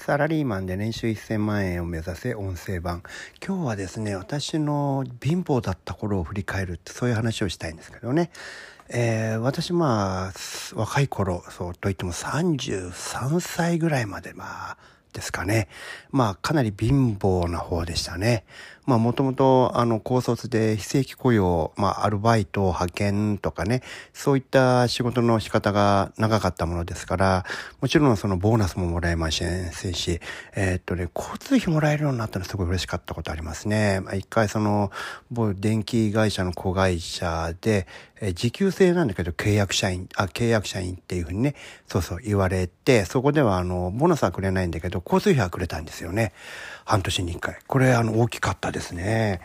サラリーマンで年収1000万円を目指せ音声版。今日はですね、私の貧乏だった頃を振り返るってそういう話をしたいんですけどね。えー、私まあ、若い頃、そうといっても33歳ぐらいまでまあ、ですかね。まあ、かなり貧乏な方でしたね。まあ、もともと、あの、高卒で非正規雇用、まあ、アルバイト、派遣とかね、そういった仕事の仕方が長かったものですから、もちろんそのボーナスももらえませんし、えー、っとね、交通費もらえるようになったのすごい嬉しかったことありますね。まあ、一回その、電気会社の子会社で、え時給制なんだけど契約社員、あ、契約社員っていうふうにね、そうそう言われて、そこではあの、ボーナスはくれないんだけど、交通費はくれたんですよね。半年に一回。これあの、大きかったですですね。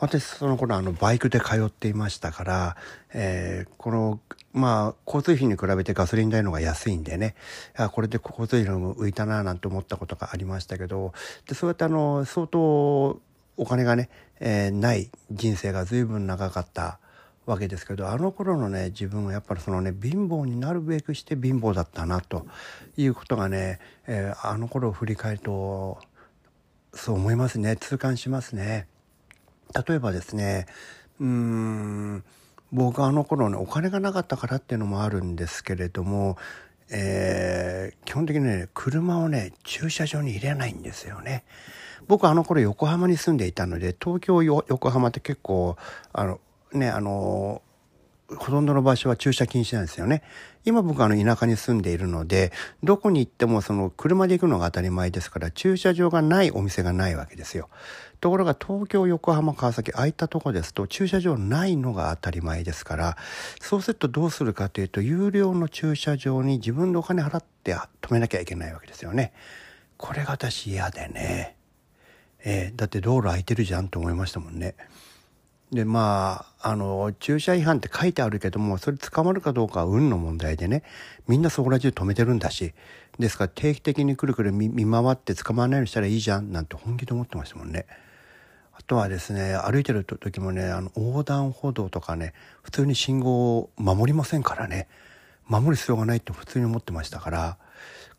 私その頃あのバイクで通っていましたから、えー、このまあ交通費に比べてガソリン代の方が安いんでねあこれで交通費の浮いたななんて思ったことがありましたけどでそうやってあの相当お金がね、えー、ない人生が随分長かったわけですけどあの頃のね自分はやっぱりそのね貧乏になるべくして貧乏だったなということがね、えー、あの頃を振り返るとそう思いますね痛感しますね。例えばですねうん僕あの頃ねお金がなかったからっていうのもあるんですけれども、えー、基本的にね車をね駐車場に入れないんですよね。僕あの頃横浜に住んでいたので東京横浜って結構あのねあのほとんどの場所は駐車禁止なんですよね。今僕はあの田舎に住んでいるので、どこに行ってもその車で行くのが当たり前ですから、駐車場がないお店がないわけですよ。ところが東京、横浜、川崎、ああいったとこですと駐車場ないのが当たり前ですから、そうするとどうするかというと、有料の駐車場に自分でお金払って止めなきゃいけないわけですよね。これが私嫌でね。えー、だって道路空いてるじゃんと思いましたもんね。でまああの駐車違反って書いてあるけどもそれ捕まるかどうかは運の問題でね。みんなそこら中止めてるんだし。ですから定期的にくるくる見回って捕まらないようにしたらいいじゃんなんて本気で思ってましたもんね。あとはですね歩いてる時もねあの横断歩道とかね普通に信号を守りませんからね。守る必要がないって普通に思ってましたから。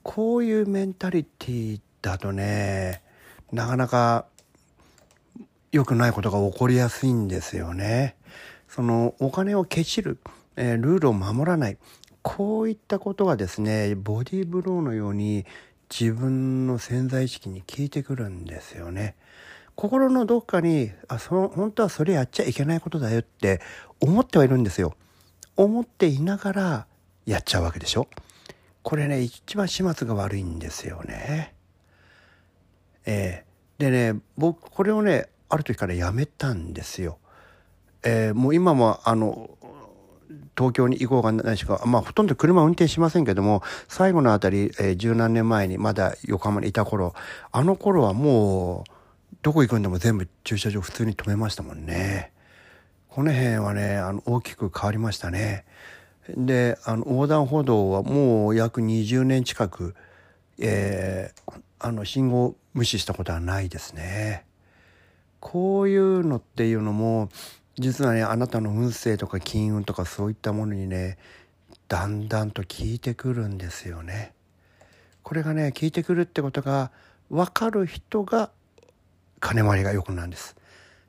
こういうメンタリティだとねなかなか良くないことが起こりやすいんですよね。そのお金をけちる、えー、ルールを守らない。こういったことがですね、ボディーブローのように自分の潜在意識に効いてくるんですよね。心のどっかに、あ、その、本当はそれやっちゃいけないことだよって思ってはいるんですよ。思っていながらやっちゃうわけでしょ。これね、一番始末が悪いんですよね。えー、でね、僕、これをね、ある時からやめたんですよ。えー、もう今もあの東京に行こうがないしか、まあほとんど車運転しませんけども、最後のあたり、えー、十何年前にまだ横浜にいた頃、あの頃はもう、どこ行くんでも全部駐車場普通に止めましたもんね。この辺はね、あの、大きく変わりましたね。で、あの、横断歩道はもう約20年近く、えー、あの、信号無視したことはないですね。こういうのっていうのも実はねあなたの運勢とか金運とかそういったものにねだんだんと効いてくるんですよね。これがね効いてくるってことが分かる人が金回りが良くなるんです。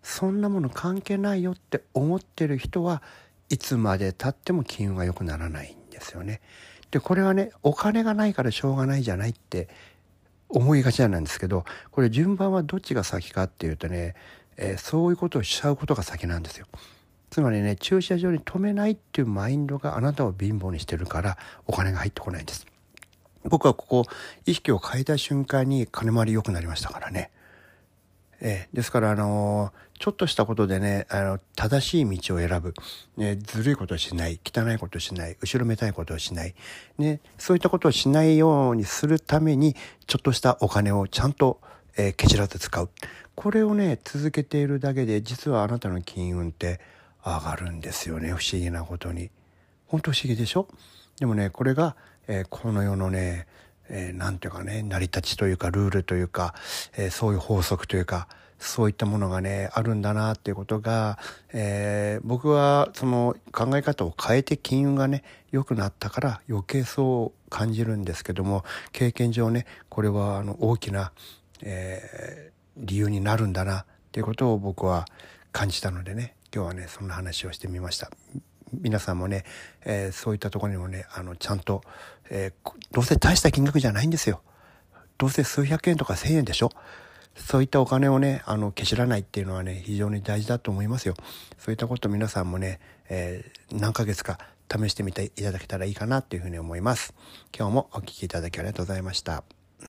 そんなもの関係ないよって思ってる人はいつまでたっても金運が良くならないんですよね。でこれはねお金がないからしょうがないじゃないって思いがちなんですけどこれ順番はどっちが先かっていうとね、えー、そういうことをしちゃうことが先なんですよ。つまりね駐車場に止めないっていうマインドがあなたを貧乏にしてるからお金が入ってこないんです。僕はここ意識を変えた瞬間に金回り良くなりましたからね。えー、ですから、あのー、ちょっとしたことでね、あの、正しい道を選ぶ。ね、ずるいことをしない。汚いことをしない。後ろめたいことをしない。ね、そういったことをしないようにするために、ちょっとしたお金をちゃんと、えー、ケチらず使う。これをね、続けているだけで、実はあなたの金運って上がるんですよね。不思議なことに。本当不思議でしょ？でもね、これが、えー、この世のね、えー、なんていうかね、成り立ちというか、ルールというか、えー、そういう法則というか、そういったものがねあるんだなっていうことが、えー、僕はその考え方を変えて金運がね良くなったから余計そう感じるんですけども経験上ねこれはあの大きな、えー、理由になるんだなっていうことを僕は感じたのでね今日はねそんな話をしてみました。皆さんもね、えー、そういったところにもねあのちゃんと、えー、どうせ大した金額じゃないんですよ。どうせ数百円とか千円でしょそういったお金をね、あの、けしらないっていうのはね、非常に大事だと思いますよ。そういったこと皆さんもね、えー、何ヶ月か試してみていただけたらいいかなっていうふうに思います。今日もお聴きいただきありがとうございました。